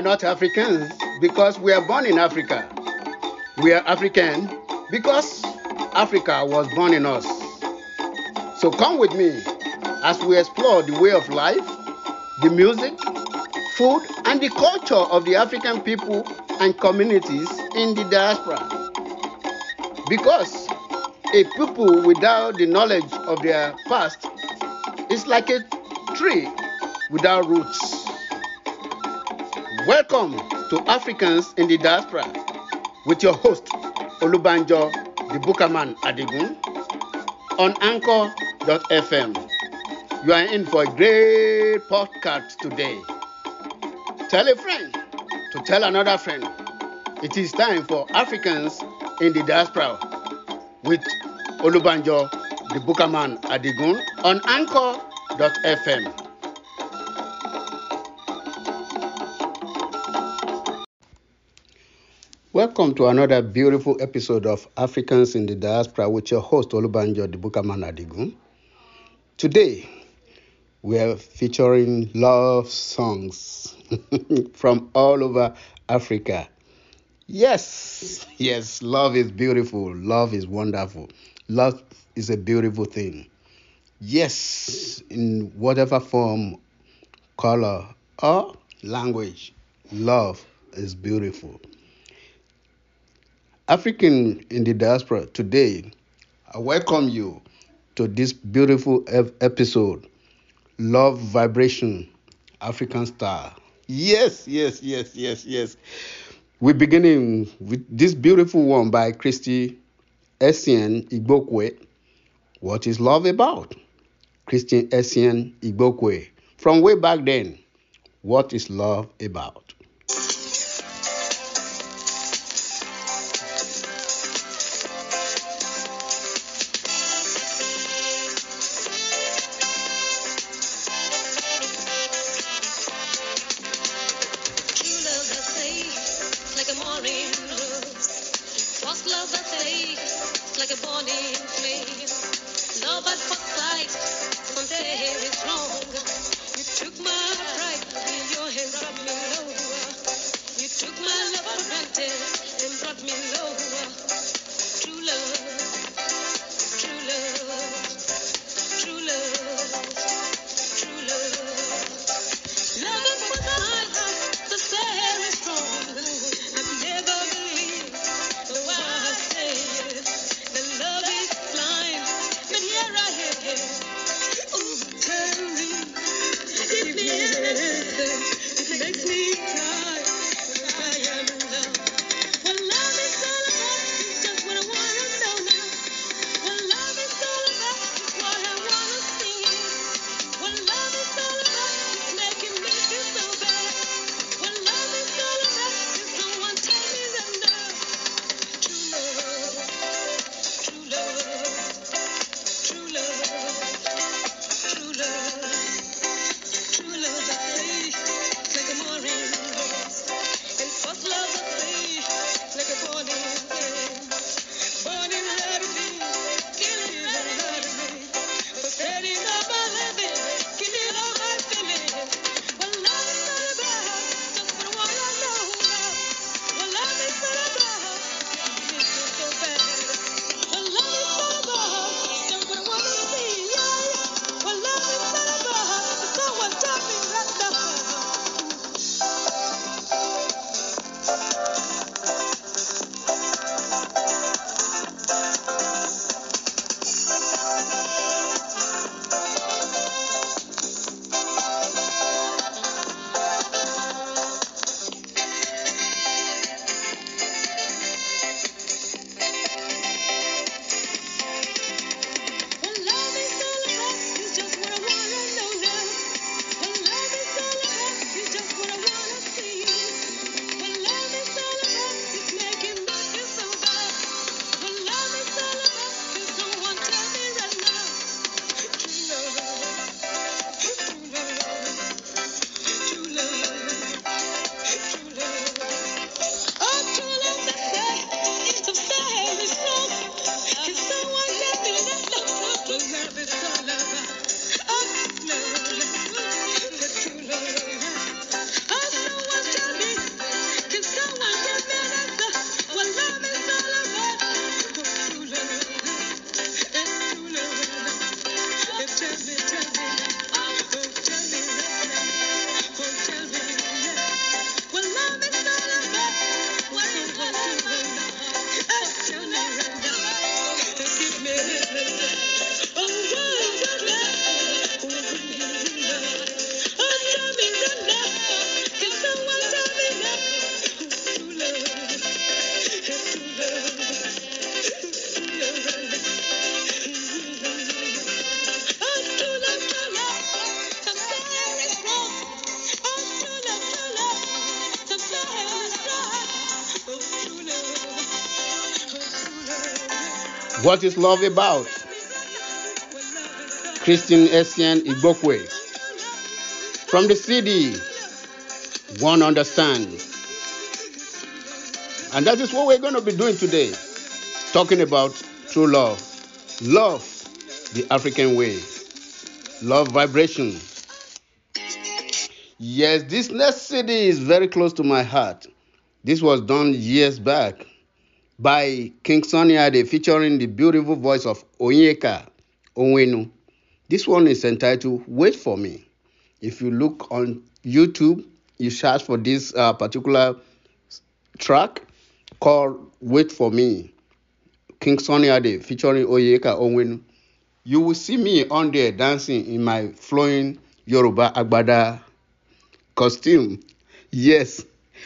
are not Africans because we are born in Africa. We are African because Africa was born in us. So come with me as we explore the way of life, the music, food, and the culture of the African people and communities in the diaspora. Because a people without the knowledge of their past is like a tree without roots. Welcome to Africans in the Diaspora with your host, Olubanjo the Bookerman Adigun, on Anchor.fm. You are in for a great podcast today. Tell a friend to tell another friend. It is time for Africans in the Diaspora with Olubanjo the Bookerman Adigun on Anchor.fm. Welcome to another beautiful episode of Africans in the Diaspora with your host Olubanjo Bookerman Adigun. Today, we are featuring love songs from all over Africa. Yes, yes, love is beautiful. Love is wonderful. Love is a beautiful thing. Yes, in whatever form, color, or language, love is beautiful. African in the diaspora today, I welcome you to this beautiful episode, Love Vibration, African Star. Yes, yes, yes, yes, yes. We're beginning with this beautiful one by Christy Essien Igbokwe. What is love about? Christy Essien Igbokwe. From way back then, what is love about? What is love about? Christy Essien Igbokwe. From the CD, One Understands. And that is what we're going to be doing today. Talking about true love. Love, the African way. Love vibration. Yes, this next CD is very close to my heart. This was done years back by King Sunny Ade featuring the beautiful voice of Onyeka Onwenu. This one is entitled Wait For Me. If you look on YouTube, you search for this uh, particular track called Wait For Me, King Sunny Ade featuring Onyeka Onwenu. You will see me on there dancing in my flowing Yoruba Agbada costume. Yes,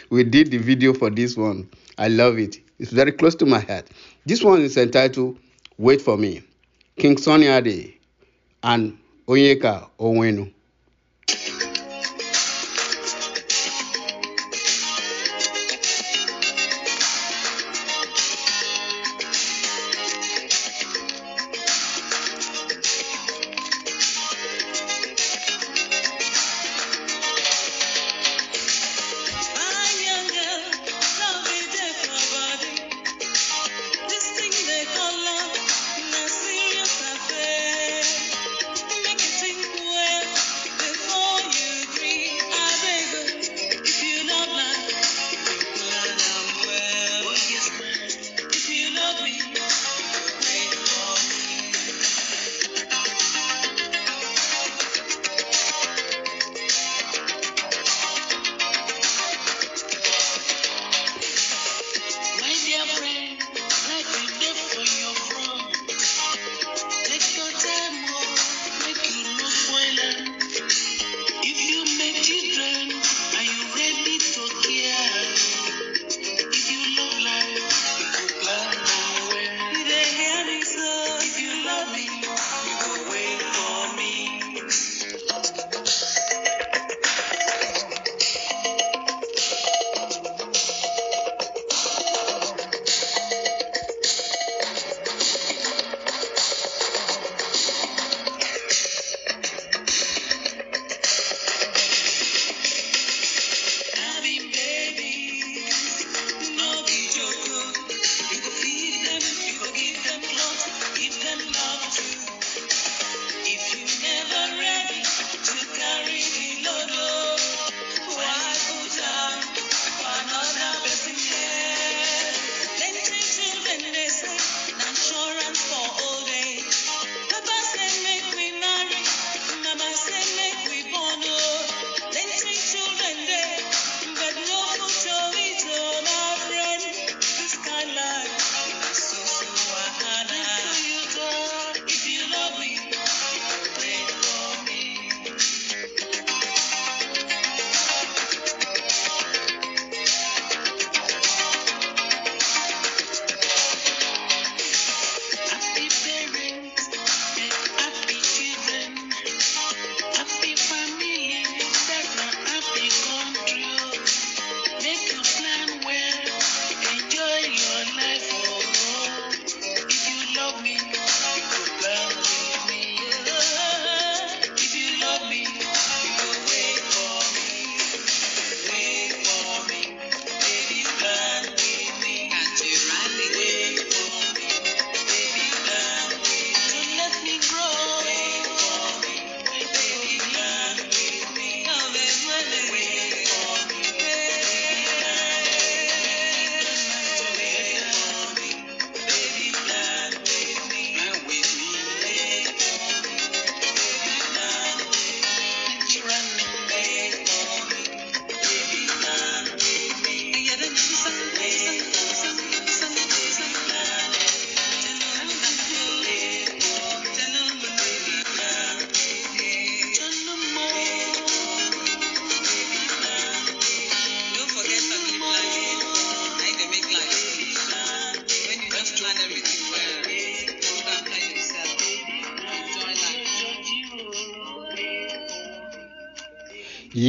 we did the video for this one. I love it. It's very close to my heart. This one is entitled Wait for Me. King Sunny Ade and Onyeka Onwenu.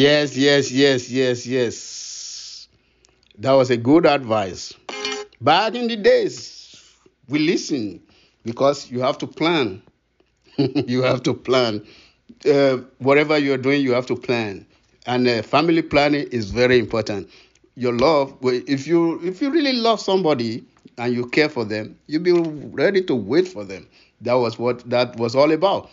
Yes, yes, yes, yes, yes. That was a good advice. Back in the days, we listen because you have to plan. you have to plan. Uh, whatever you're doing, you have to plan. And uh, family planning is very important. Your love, if you if you really love somebody and you care for them, you'll be ready to wait for them. That was what that was all about.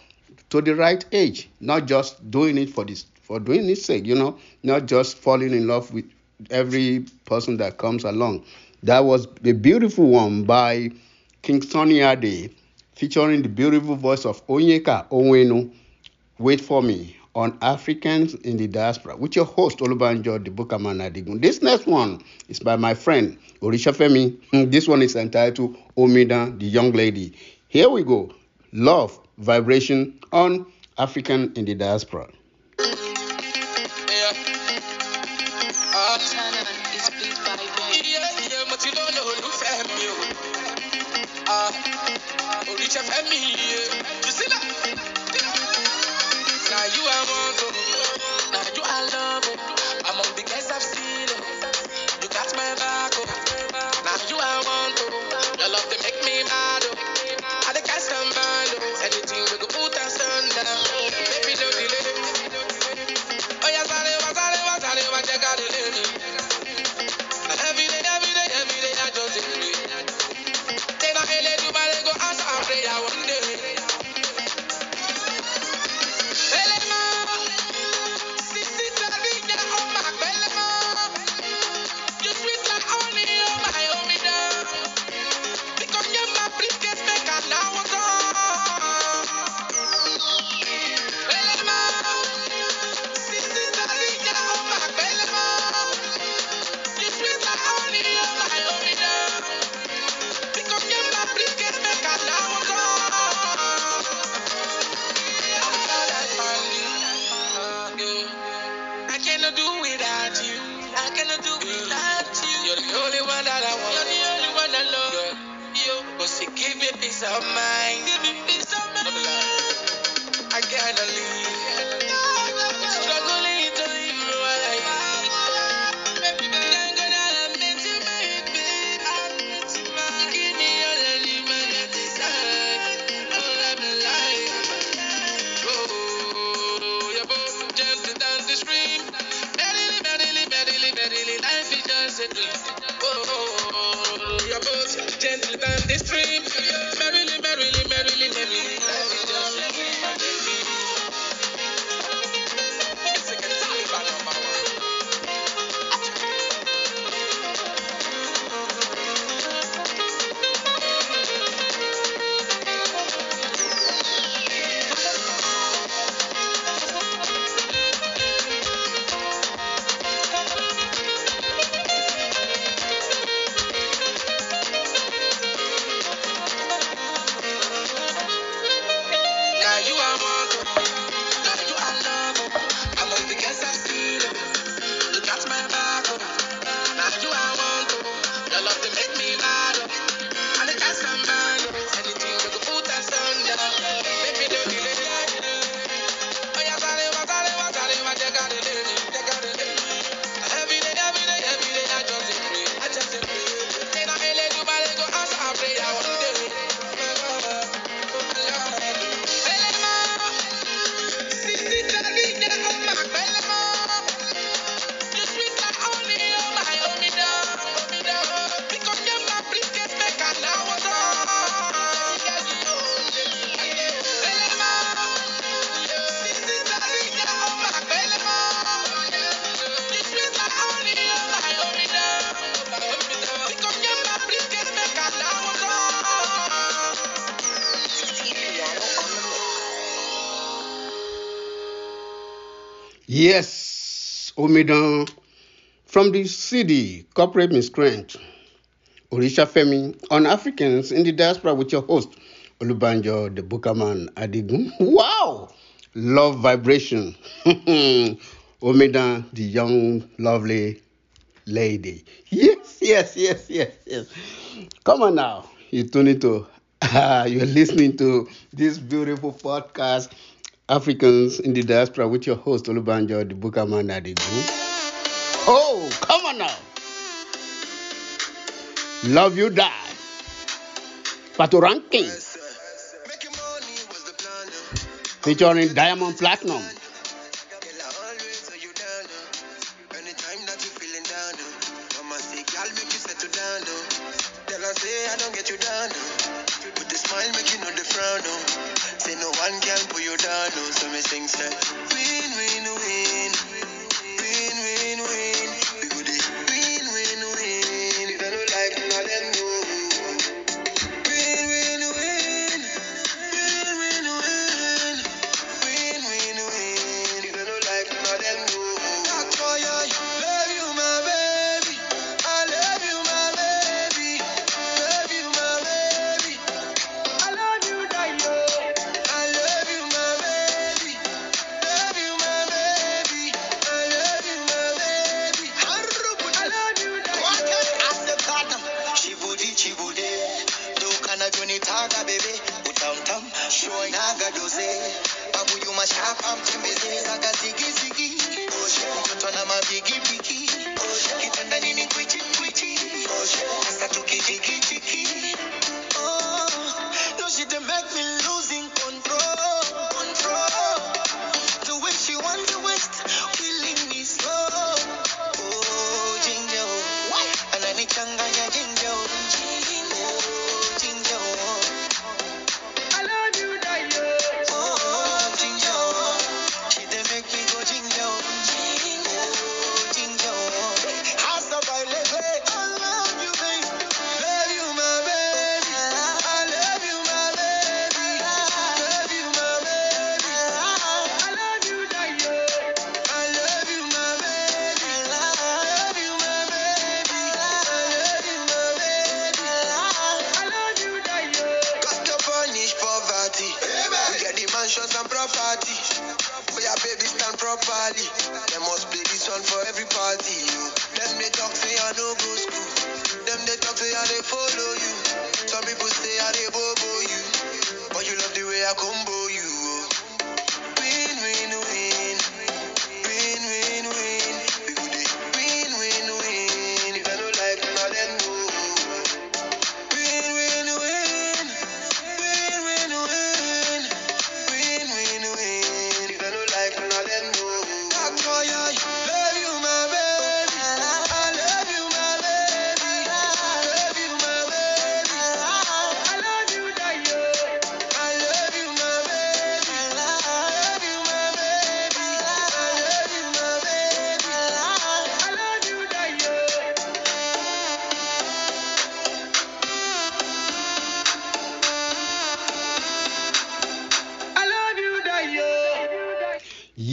To the right age, not just doing it for this for doing its sake, you know, not just falling in love with every person that comes along. That was a beautiful one by King Sunny Ade, featuring the beautiful voice of Onyeka Onwenu. Wait for me on Africans in the Diaspora with your host Olubanjo the Bookerman Adigun. This next one is by my friend Oritse Femi. This one is entitled Omidan, the Young Lady. Here we go. Love, vibration on African in the Diaspora. Yes, Omidan from the CD Corporate Miscreant, Oritse Femi on Africans in the diaspora with your host Olubanjo the Bookerman Adigun. Wow, love vibration. Omidan, the young, lovely lady. Yes, yes, yes, yes, yes. Come on now, you tune into. Uh, you're listening to this beautiful podcast Africans in the Diaspora with your host Olubanjo the Bookerman Adigu. Oh, come on now. Love you die. Patoranking. Featuring Diamond Platnumz.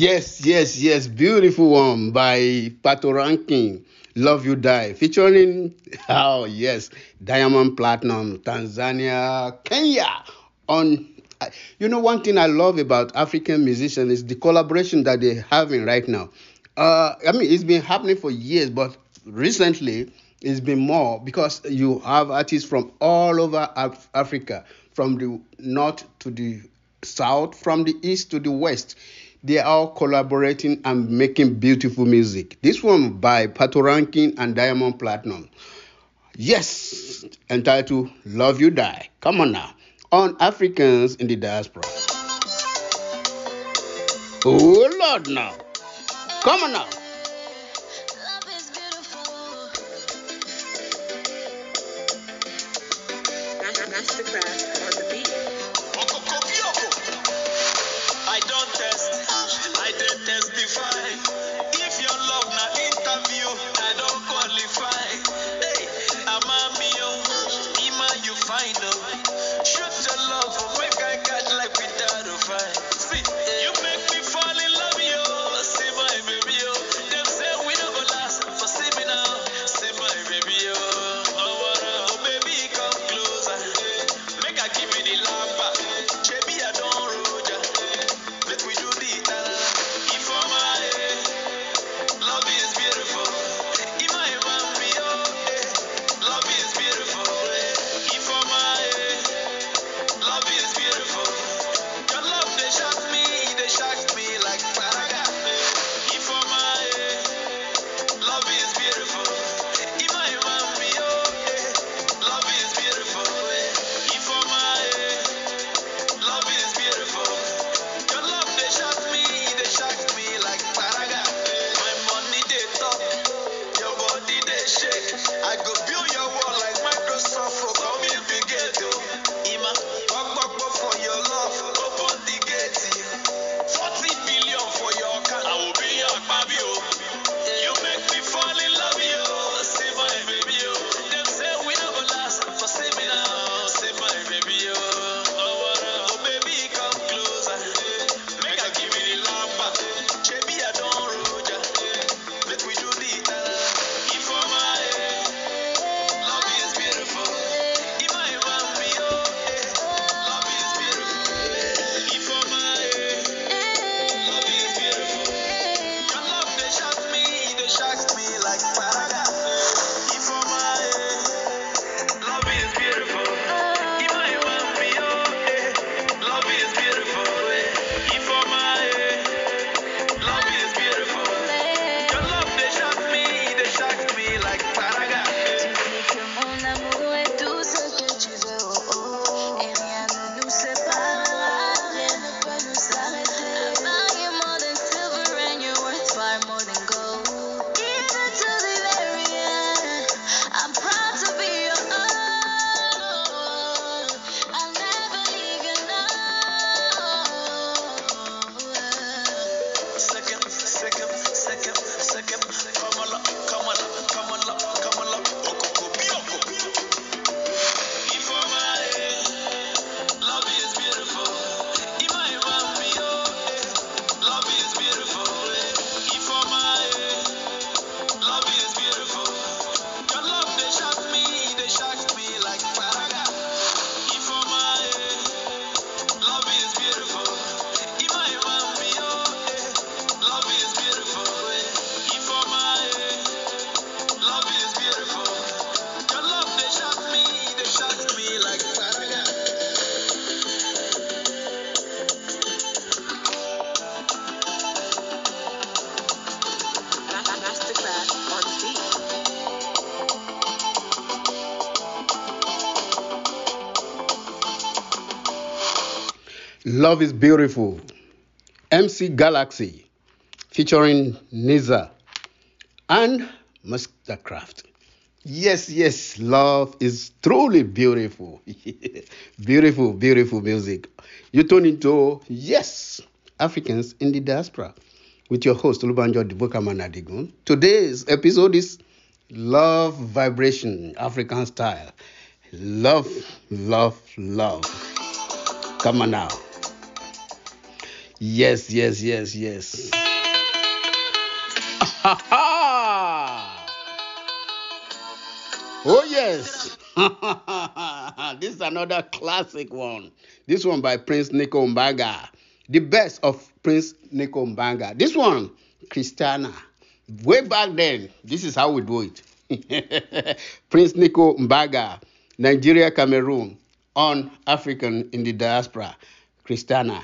Yes, yes, yes. Beautiful one by Patoranking. Love You Die. Featuring, oh, yes, Diamond Platnumz, Tanzania, Kenya. On, you know, one thing I love about African musicians is the collaboration that they're having right now. Uh, I mean, it's been happening for years, but recently it's been more because you have artists from all over Af- Africa, from the north to the south, from the east to the west. They are all collaborating and making beautiful music. This one by Patoranking and Diamond Platnumz. Yes, entitled Love You Die. Come on now. On Africans in the Diaspora. Oh, Lord, now. Come on now. Love is Beautiful, MC Galaxy, featuring Niza and Mastercraft. Yes, yes, love is truly beautiful. beautiful, beautiful music. You tune into, yes, Africans in the diaspora with your host, Olubanjo the Bookerman Adigun. Today's episode is Love Vibration, African style. Love, love, love. Come on now. Yes, yes, yes, yes. oh, yes. this is another classic one. This one by Prince Nico Mbarga. The best of Prince Nico Mbarga. This one, Christiana. Way back then, this is how we do it. Prince Nico Mbarga, Nigeria, Cameroon, on African in the diaspora, Christiana.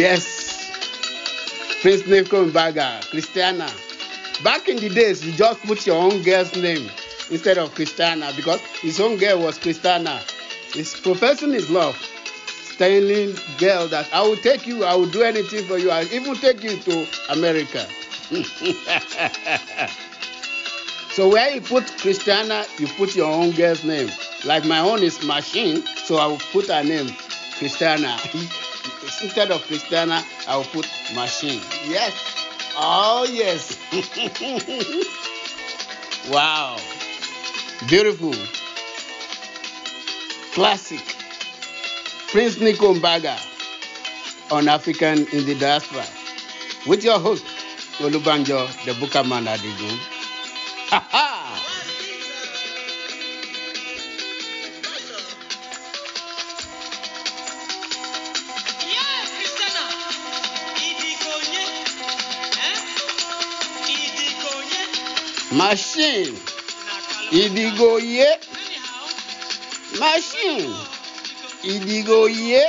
Yes. Prince Nico Mbarga, Christiana. Back in the days, you just put your own girl's name instead of Christiana because his own girl was Christiana. He's professing his love, telling girl that I will take you, I will do anything for you, I'll even take you to America. so where you put Christiana, you put your own girl's name. Like my own is Machine, so I will put her name Christiana. Instead of Christiana, I will put Machine. Yes. Oh yes. wow. Beautiful. Classic. Prince Nico Mbarga on African in the Diaspora. With your host, Olubanjo, the Bookerman Adigun. Ha ha! Machine. Nakala. Idigoye. Anyhow. Machine. Oh, Idigoye.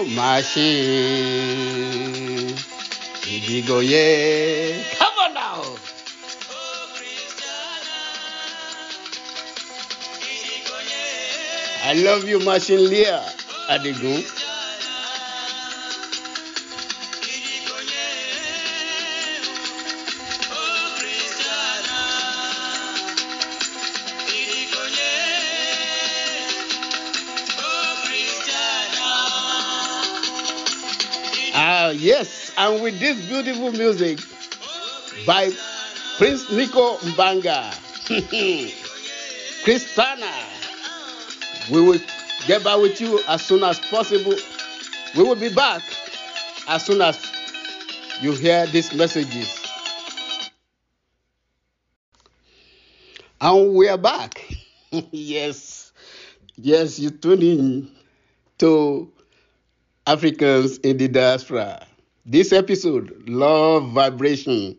Oh, machine. Idigoye. Come on now. Oh, Christiana. Idikonye. I love you, Machine Leah Adigun. Yes, and with this beautiful music by Prince Nico Mbarga, Christiana, we will get back with you as soon as possible. We will be back as soon as you hear these messages. And we are back. yes, yes, you tune in to Africans in the diaspora. This episode, Love Vibration,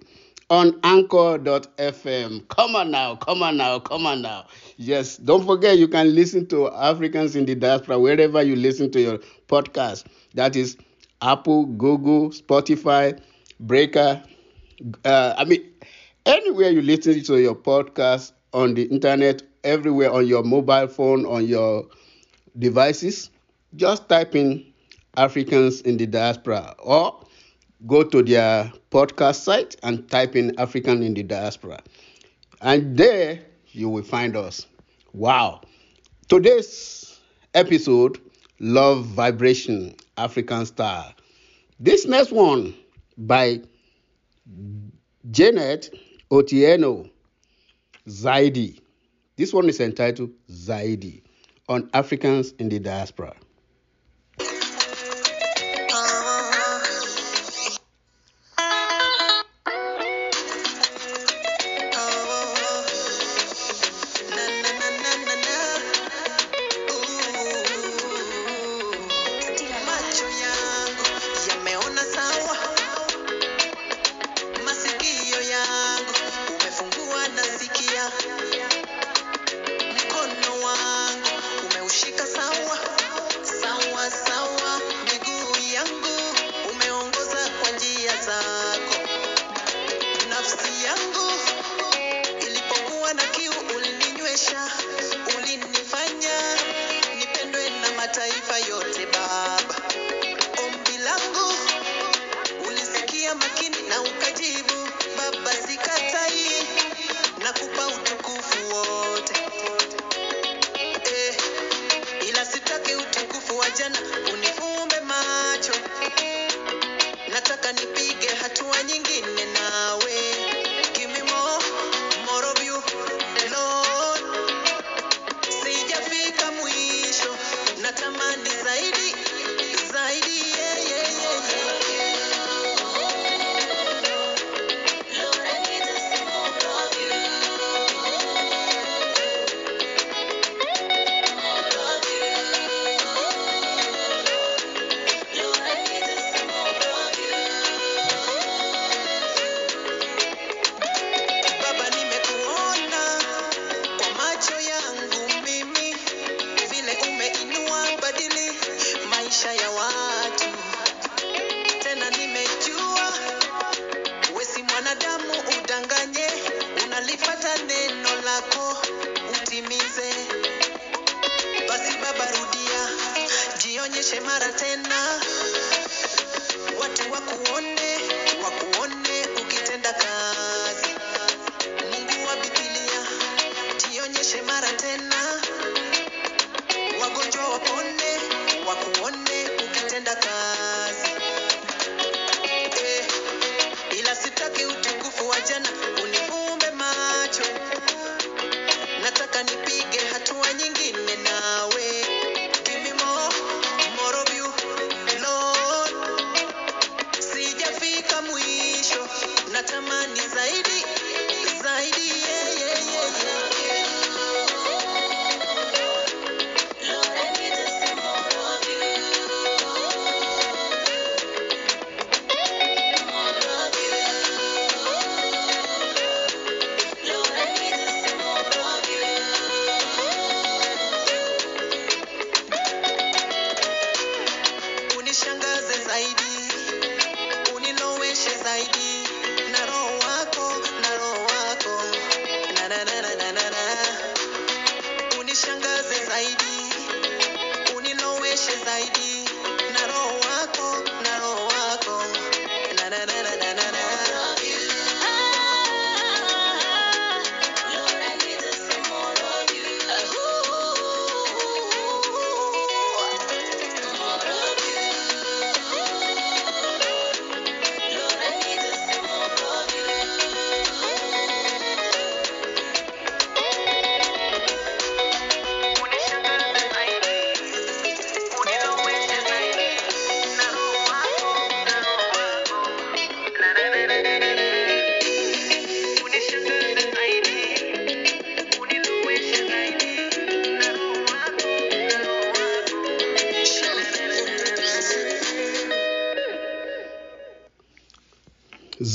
on anchor.fm. Come on now, come on now, come on now. Yes, don't forget you can listen to Africans in the diaspora wherever you listen to your podcast. That is Apple, Google, Spotify, Breaker. Uh, I mean, anywhere you listen to your podcast on the internet, everywhere on your mobile phone, on your devices, just type in Africans in the diaspora or go to their podcast site and type in African in the diaspora. And there you will find us. Wow. Today's episode Love Vibration African Style. This next one by Janet Otieno Zaidi. This one is entitled Zaidi on Africans in the diaspora.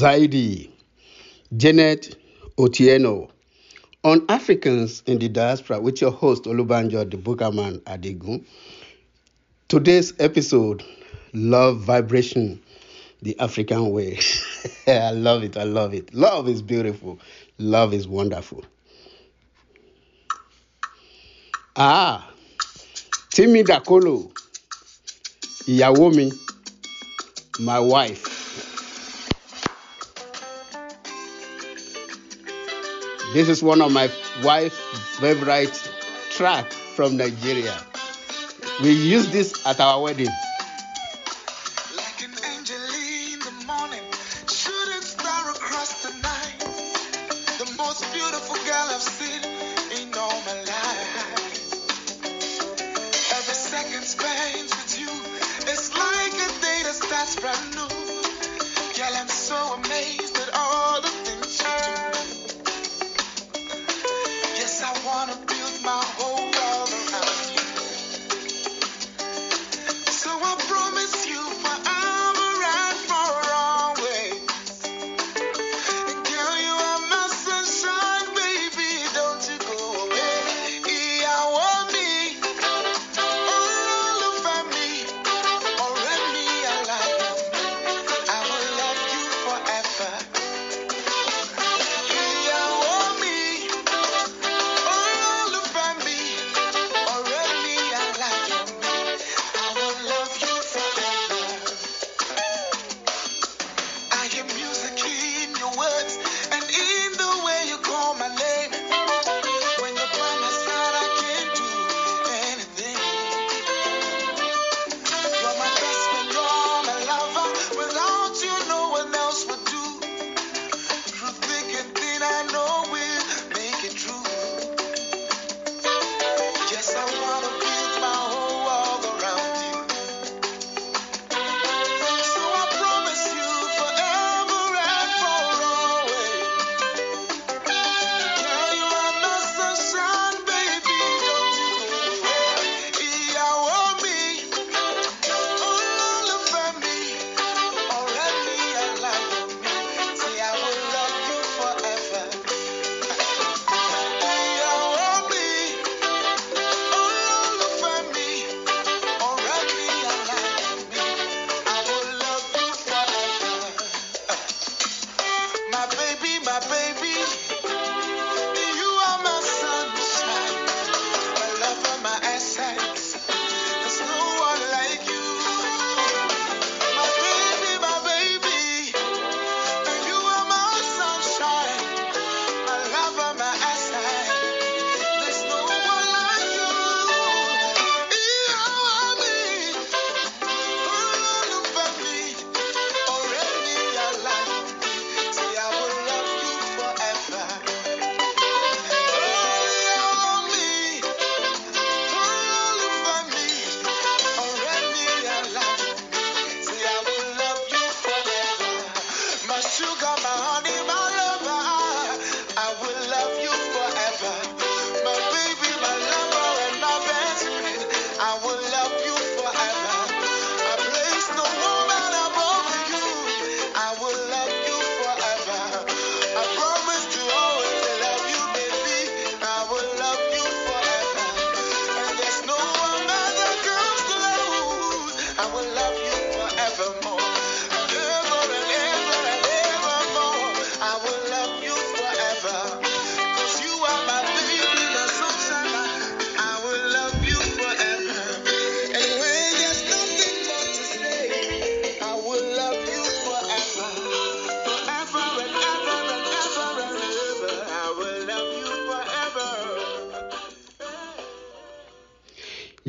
Zaidi, Janet Otieno. On Africans in the Diaspora with your host Olubanjo the Bookerman Adigun. Today's episode, Love Vibration, the African Way. I love it, I love it. Love is beautiful, love is wonderful. Ah, Timi Dakolo, Yawomi, my wife. This is one of my wife's favorite track from Nigeria. We used this at our wedding.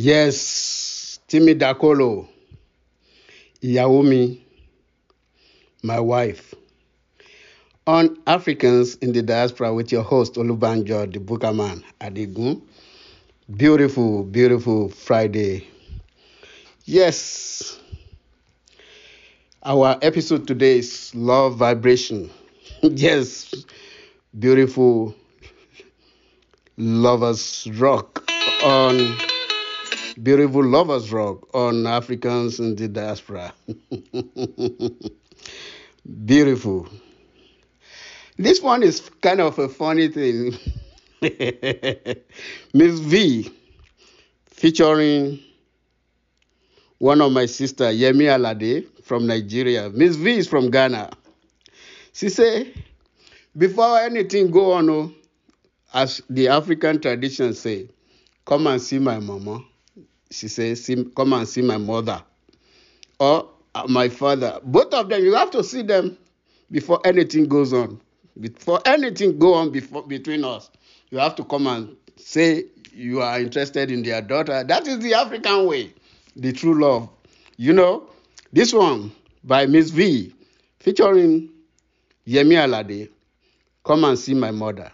Yes, Timi Dakolo, Yaomi, my wife. On Africans in the Diaspora with your host, Olubanjo, the Bookerman, Adigun. Beautiful, beautiful Friday. Yes, our episode today is Love Vibration. yes, beautiful Lovers Rock on beautiful lovers rock on Africans in the diaspora. beautiful. This one is kind of a funny thing. MzVee featuring one of my sister Yemi Alade from Nigeria. MzVee is from Ghana. She say, before anything go on, oh, as the African tradition say, come and see my mama she says, Come and see my mother or uh, my father. Both of them, you have to see them before anything goes on. Before anything go on before, between us, you have to come and say you are interested in their daughter. That is the African way, the true love. You know, this one by MzVee, featuring Yemi Alade. Come and see my mother.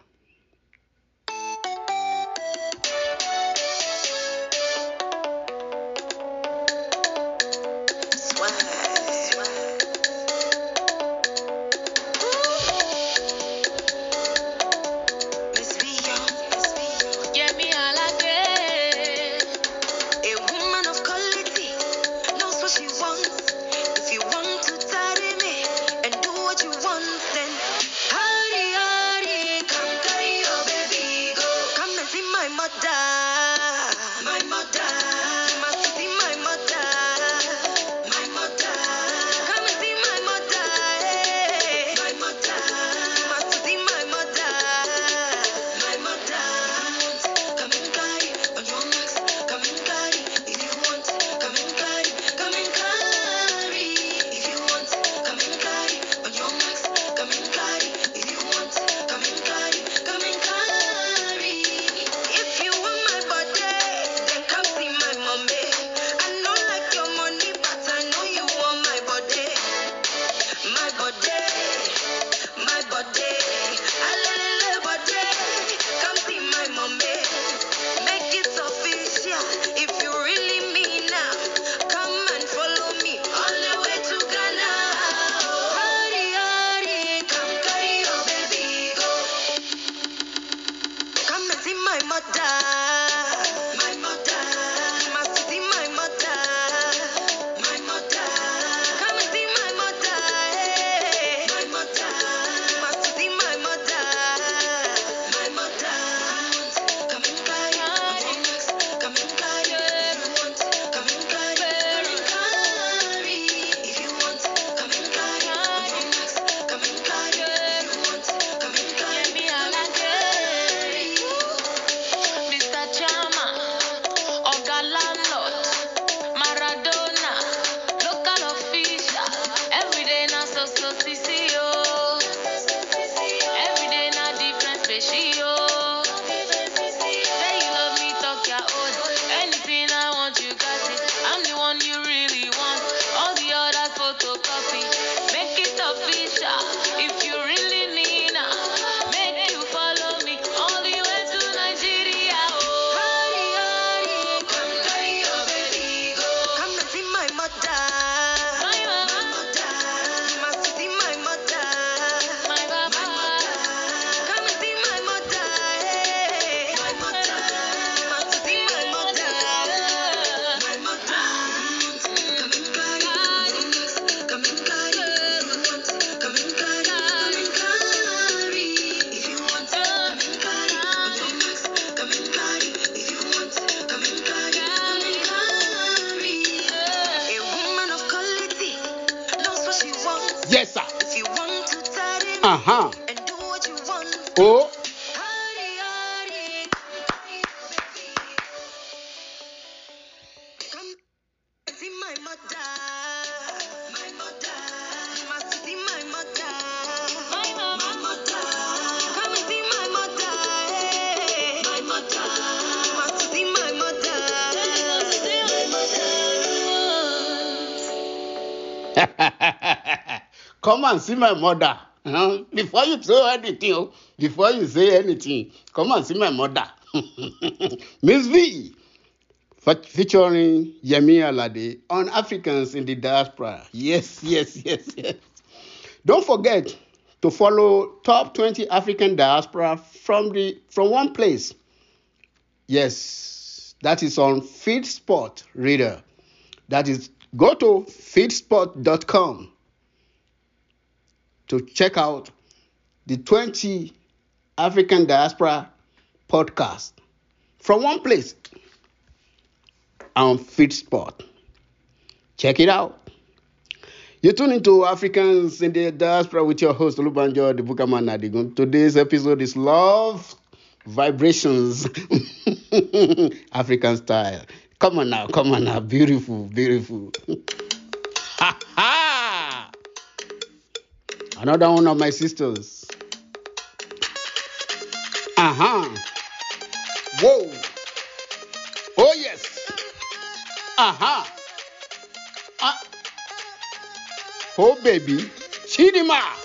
Come and see my mother. Before you throw anything, oh, before you say anything, come and see my mother. MzVee, featuring Yemi Alade on Africans in the Diaspora. Yes, yes, yes, yes. Don't forget to follow top 20 African diaspora from the from one place. Yes, that is on Feedspot Reader. That is go to feedspot.com to check out the 20 African Diaspora podcast from one place on Feedspot. Check it out. You tune into Africans in the Diaspora with your host, Olubanjo, the Bookerman Nadigun. Today's episode is Love Vibrations, African style. Come on now, come on now. Beautiful, beautiful. ha ha! Another one of my sisters. Uh huh. Whoa. Oh, yes. Uh huh. Uh, oh, baby. Chidima.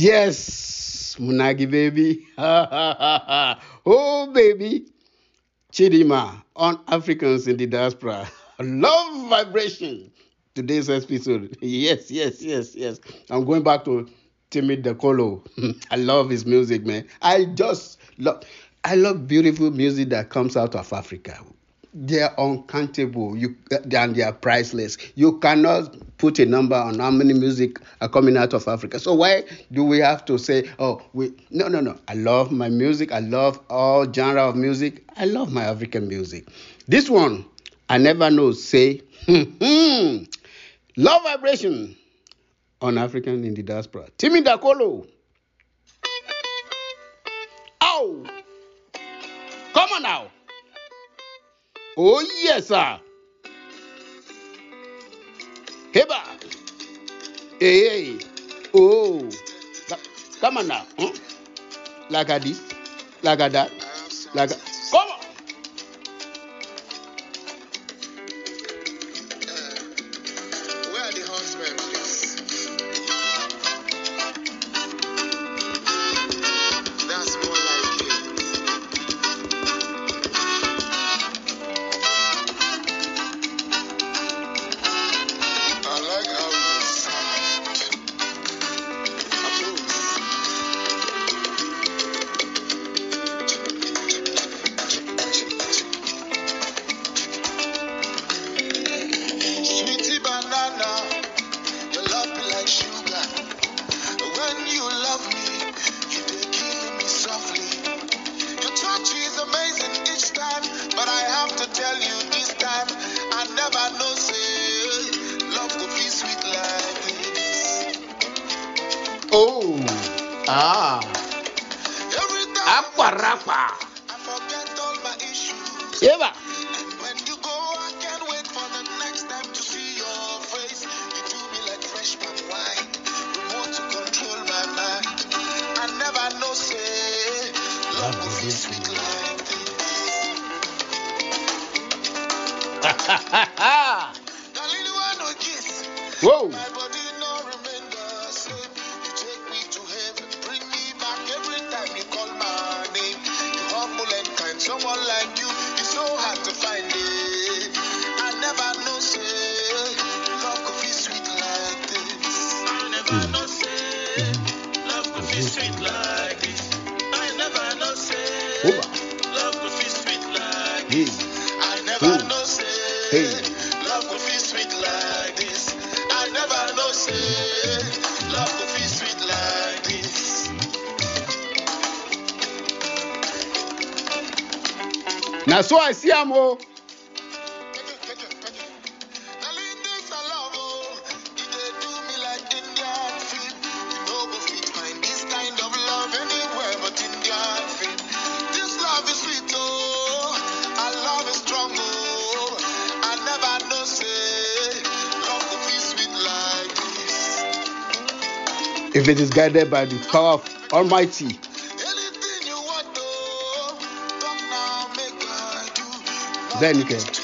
Yes, Munagi baby. oh, baby. Chidinma on Africans in the diaspora. Love vibration. Today's episode. Yes, yes, yes, yes. I'm going back to Timi Dakolo. I love his music, man. I just love I love beautiful music that comes out of Africa. They're uncountable. You and they are priceless. You cannot put a number on how many music are coming out of Africa. So why do we have to say, oh, we no no no. I love my music. I love all genre of music. I love my African music. This one, I never know. Say, hmm, hmm, love vibration on African in the diaspora. Timi Dakolo. Ow! Come on now. Oh yes, sir. Heba. Hey, hey. Oh. Come on now. Huh? Like a this. Like that. Like a... Na so I see am o. if it is guided by the power of Almighty. Then you can.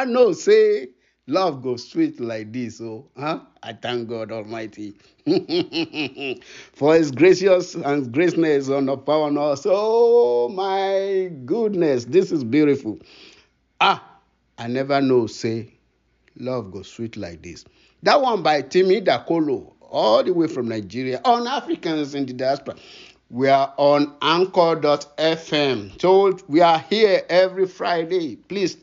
I know, say, love goes sweet like this. Oh, huh? I thank God Almighty for His gracious and greatness on the power on us. Oh, my goodness, this is beautiful. Ah, I never know, say, love goes sweet like this. That one by Timi Dakolo, all the way from Nigeria, on Africans in the diaspora. We are on anchor.fm. Told we are here every Friday. Please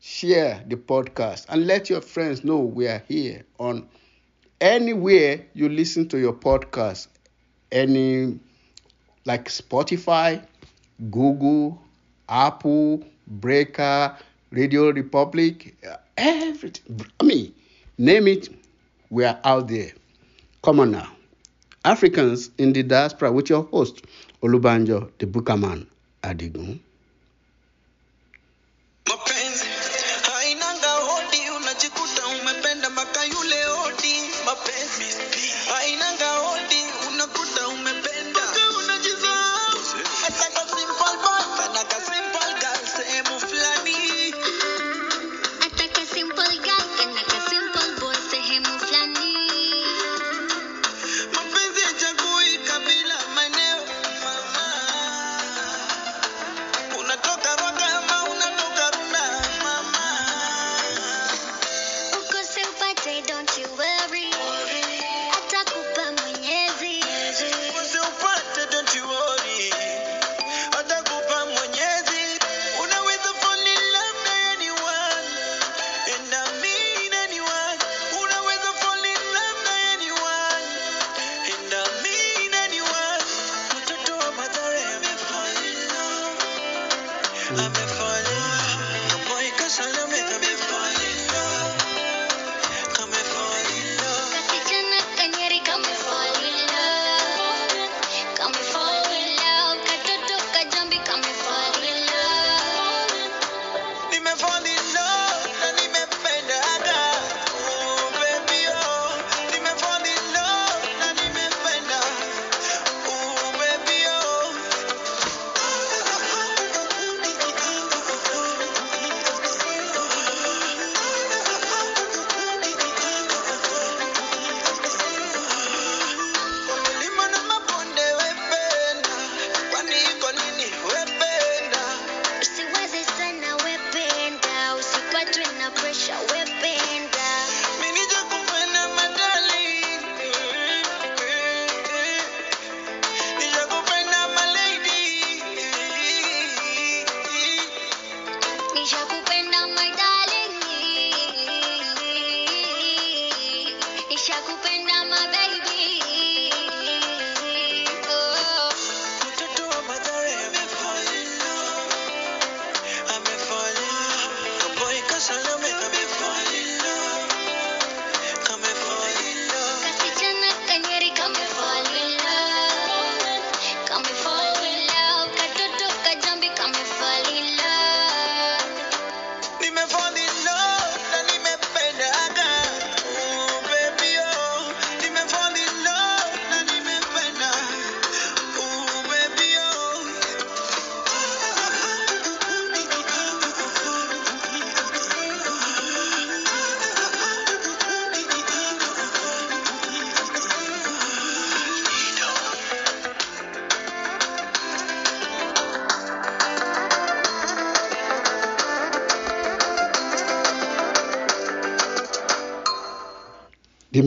share the podcast, and let your friends know we are here on anywhere you listen to your podcast, any like Spotify, Google, Apple, Breaker, Radio Republic, everything. I mean, name it, we are out there. Come on now. Africans in the diaspora with your host, Olubanjo, the Bookerman, Adigun.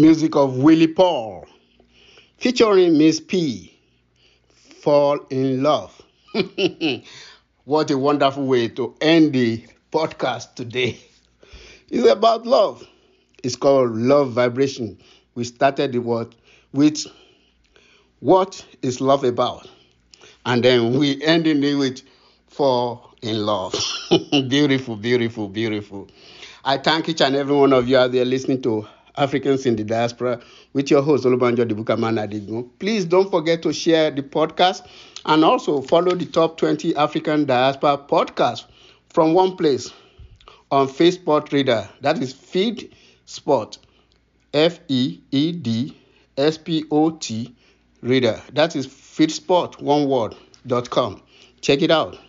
Music of Willy Paul, featuring Miss P. Fall in Love. what a wonderful way to end the podcast today. It's about love. It's called Love Vibration. We started the word with what is love about? And then we ending it with fall in love. beautiful, beautiful, beautiful. I thank each and every one of you out there listening to Africans in the Diaspora with your host, Olubanjo the Bookerman Adigun. Please don't forget to share the podcast and also follow the top 20 African Diaspora podcasts from one place on Facebook Reader. That is Feed Spot. F E E D S P O T Reader. That is feedspot, one word, dot com. Check it out.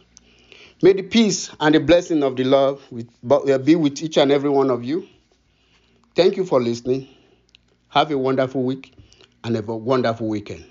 May the peace and the blessing of the Lord be with each and every one of you. Thank you for listening. Have a wonderful week and have a wonderful weekend.